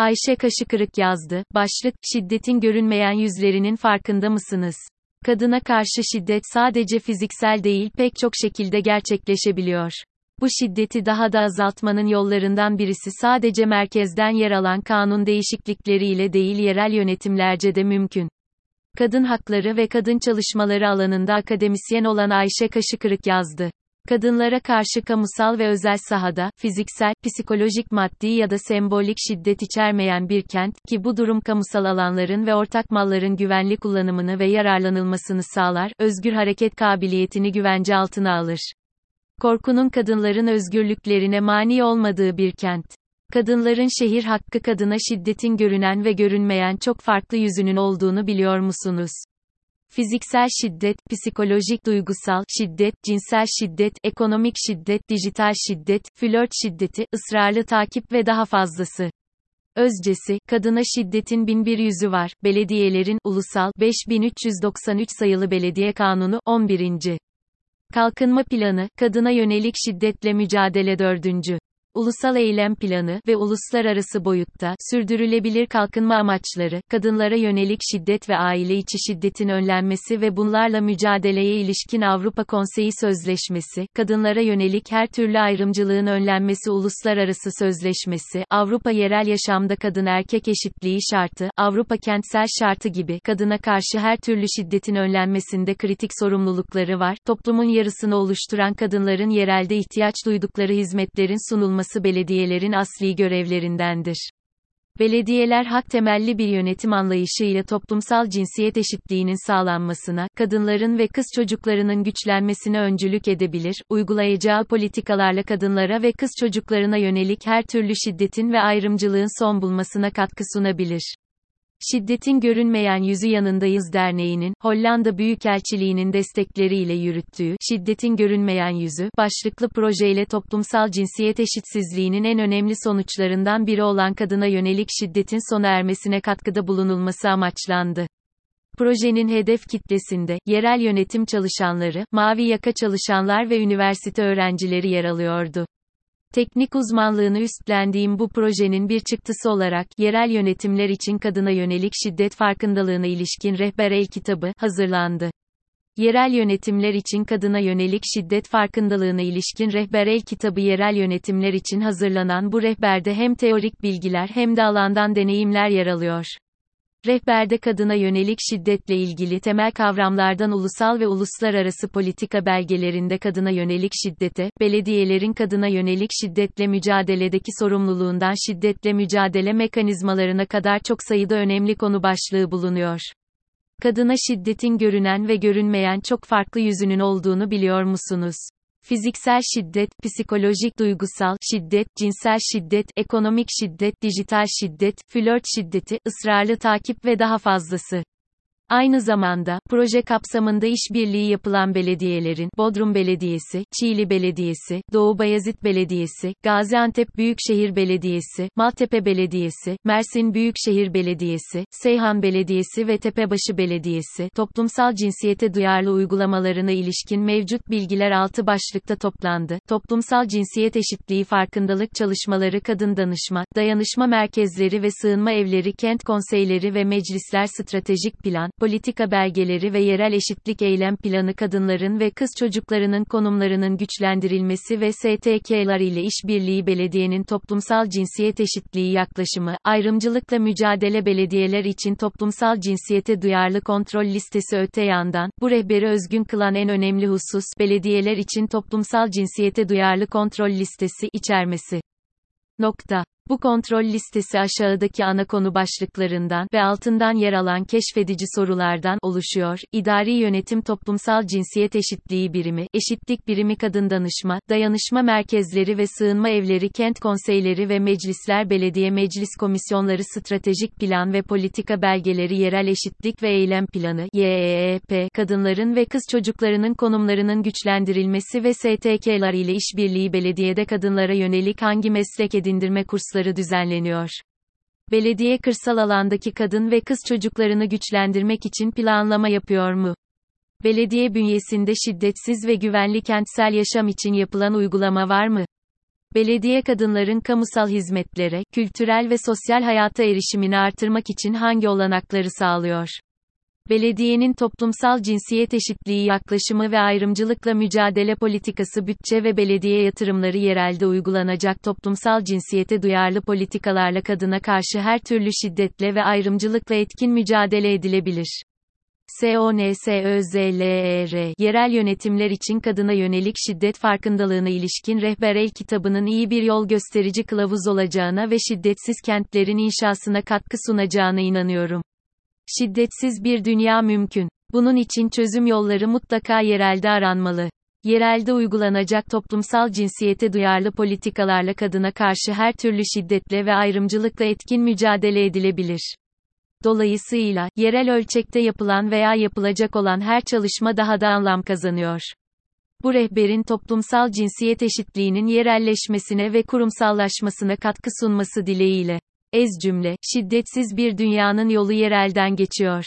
Ayşe Kaşıkırık yazdı. Başlık, şiddetin görünmeyen yüzlerinin farkında mısınız? Kadına karşı şiddet sadece fiziksel değil pek çok şekilde gerçekleşebiliyor. Bu şiddeti daha da azaltmanın yollarından birisi sadece merkezden yer alan kanun değişiklikleriyle değil yerel yönetimlerce de mümkün. Kadın hakları ve kadın çalışmaları alanında akademisyen olan Ayşe Kaşıkırık yazdı. Kadınlara karşı kamusal ve özel sahada, fiziksel, psikolojik maddi ya da sembolik şiddet içermeyen bir kent, ki bu durum kamusal alanların ve ortak malların güvenli kullanımını ve yararlanılmasını sağlar, özgür hareket kabiliyetini güvence altına alır. Korkunun kadınların özgürlüklerine mani olmadığı bir kent. Kadınların şehir hakkı kadına şiddetin görünen ve görünmeyen çok farklı yüzünün olduğunu biliyor musunuz? Fiziksel şiddet, psikolojik duygusal şiddet, cinsel şiddet, ekonomik şiddet, dijital şiddet, flört şiddeti, ısrarlı takip ve daha fazlası. Özcesi, kadına şiddetin bin bir yüzü var. Belediyelerin, ulusal, 5393 sayılı belediye kanunu, 11. Kalkınma planı, kadına yönelik şiddetle mücadele 4. Ulusal Eylem Planı ve uluslararası boyutta sürdürülebilir kalkınma amaçları, kadınlara yönelik şiddet ve aile içi şiddetin önlenmesi ve bunlarla mücadeleye ilişkin Avrupa Konseyi Sözleşmesi, kadınlara yönelik her türlü ayrımcılığın önlenmesi Uluslararası Sözleşmesi, Avrupa Yerel Yaşamda Kadın Erkek Eşitliği Şartı, Avrupa Kentsel Şartı gibi kadına karşı her türlü şiddetin önlenmesinde kritik sorumlulukları var. Toplumun yarısını oluşturan kadınların yerelde ihtiyaç duydukları hizmetlerin sunulması olması belediyelerin asli görevlerindendir. Belediyeler hak temelli bir yönetim anlayışıyla toplumsal cinsiyet eşitliğinin sağlanmasına, kadınların ve kız çocuklarının güçlenmesine öncülük edebilir, uygulayacağı politikalarla kadınlara ve kız çocuklarına yönelik her türlü şiddetin ve ayrımcılığın son bulmasına katkı sunabilir. Şiddetin Görünmeyen Yüzü Yanındayız Derneği'nin, Hollanda Büyükelçiliği'nin destekleriyle yürüttüğü, Şiddetin Görünmeyen Yüzü, başlıklı projeyle toplumsal cinsiyet eşitsizliğinin en önemli sonuçlarından biri olan kadına yönelik şiddetin sona ermesine katkıda bulunulması amaçlandı. Projenin hedef kitlesinde, yerel yönetim çalışanları, mavi yaka çalışanlar ve üniversite öğrencileri yer alıyordu. Teknik uzmanlığını üstlendiğim bu projenin bir çıktısı olarak, yerel yönetimler için kadına yönelik şiddet farkındalığına ilişkin rehber el kitabı, hazırlandı. Yerel yönetimler için kadına yönelik şiddet farkındalığına ilişkin rehber el kitabı yerel yönetimler için hazırlanan bu rehberde hem teorik bilgiler hem de alandan deneyimler yer alıyor. Rehberde kadına yönelik şiddetle ilgili temel kavramlardan ulusal ve uluslararası politika belgelerinde kadına yönelik şiddete, belediyelerin kadına yönelik şiddetle mücadeledeki sorumluluğundan şiddetle mücadele mekanizmalarına kadar çok sayıda önemli konu başlığı bulunuyor. Kadına şiddetin görünen ve görünmeyen çok farklı yüzünün olduğunu biliyor musunuz? Fiziksel şiddet, psikolojik duygusal şiddet, cinsel şiddet, ekonomik şiddet, dijital şiddet, flört şiddeti, ısrarlı takip ve daha fazlası. Aynı zamanda, proje kapsamında işbirliği yapılan belediyelerin, Bodrum Belediyesi, Çiğli Belediyesi, Doğu Bayazıt Belediyesi, Gaziantep Büyükşehir Belediyesi, Maltepe Belediyesi, Mersin Büyükşehir Belediyesi, Seyhan Belediyesi ve Tepebaşı Belediyesi, toplumsal cinsiyete duyarlı uygulamalarına ilişkin mevcut bilgiler altı başlıkta toplandı. Toplumsal cinsiyet eşitliği farkındalık çalışmaları kadın danışma, dayanışma merkezleri ve sığınma evleri kent konseyleri ve meclisler stratejik plan, politika belgeleri ve yerel eşitlik eylem planı kadınların ve kız çocuklarının konumlarının güçlendirilmesi ve STK'lar ile işbirliği belediyenin toplumsal cinsiyet eşitliği yaklaşımı, ayrımcılıkla mücadele belediyeler için toplumsal cinsiyete duyarlı kontrol listesi öte yandan, bu rehberi özgün kılan en önemli husus, belediyeler için toplumsal cinsiyete duyarlı kontrol listesi içermesi. Nokta. Bu kontrol listesi aşağıdaki ana konu başlıklarından ve altından yer alan keşfedici sorulardan oluşuyor. İdari yönetim toplumsal cinsiyet eşitliği birimi, eşitlik birimi kadın danışma, dayanışma merkezleri ve sığınma evleri kent konseyleri ve meclisler belediye meclis komisyonları stratejik plan ve politika belgeleri yerel eşitlik ve eylem planı, YEEP, kadınların ve kız çocuklarının konumlarının güçlendirilmesi ve STK'lar ile işbirliği belediyede kadınlara yönelik hangi meslek edindirme kursları kursları düzenleniyor. Belediye kırsal alandaki kadın ve kız çocuklarını güçlendirmek için planlama yapıyor mu? Belediye bünyesinde şiddetsiz ve güvenli kentsel yaşam için yapılan uygulama var mı? Belediye kadınların kamusal hizmetlere, kültürel ve sosyal hayata erişimini artırmak için hangi olanakları sağlıyor? Belediyenin toplumsal cinsiyet eşitliği yaklaşımı ve ayrımcılıkla mücadele politikası bütçe ve belediye yatırımları yerelde uygulanacak toplumsal cinsiyete duyarlı politikalarla kadına karşı her türlü şiddetle ve ayrımcılıkla etkin mücadele edilebilir. SONSÖZLER, yerel yönetimler için kadına yönelik şiddet farkındalığına ilişkin rehber el kitabının iyi bir yol gösterici kılavuz olacağına ve şiddetsiz kentlerin inşasına katkı sunacağına inanıyorum. Şiddetsiz bir dünya mümkün. Bunun için çözüm yolları mutlaka yerelde aranmalı. Yerelde uygulanacak toplumsal cinsiyete duyarlı politikalarla kadına karşı her türlü şiddetle ve ayrımcılıkla etkin mücadele edilebilir. Dolayısıyla, yerel ölçekte yapılan veya yapılacak olan her çalışma daha da anlam kazanıyor. Bu rehberin toplumsal cinsiyet eşitliğinin yerelleşmesine ve kurumsallaşmasına katkı sunması dileğiyle. Ez cümle, şiddetsiz bir dünyanın yolu yerelden geçiyor.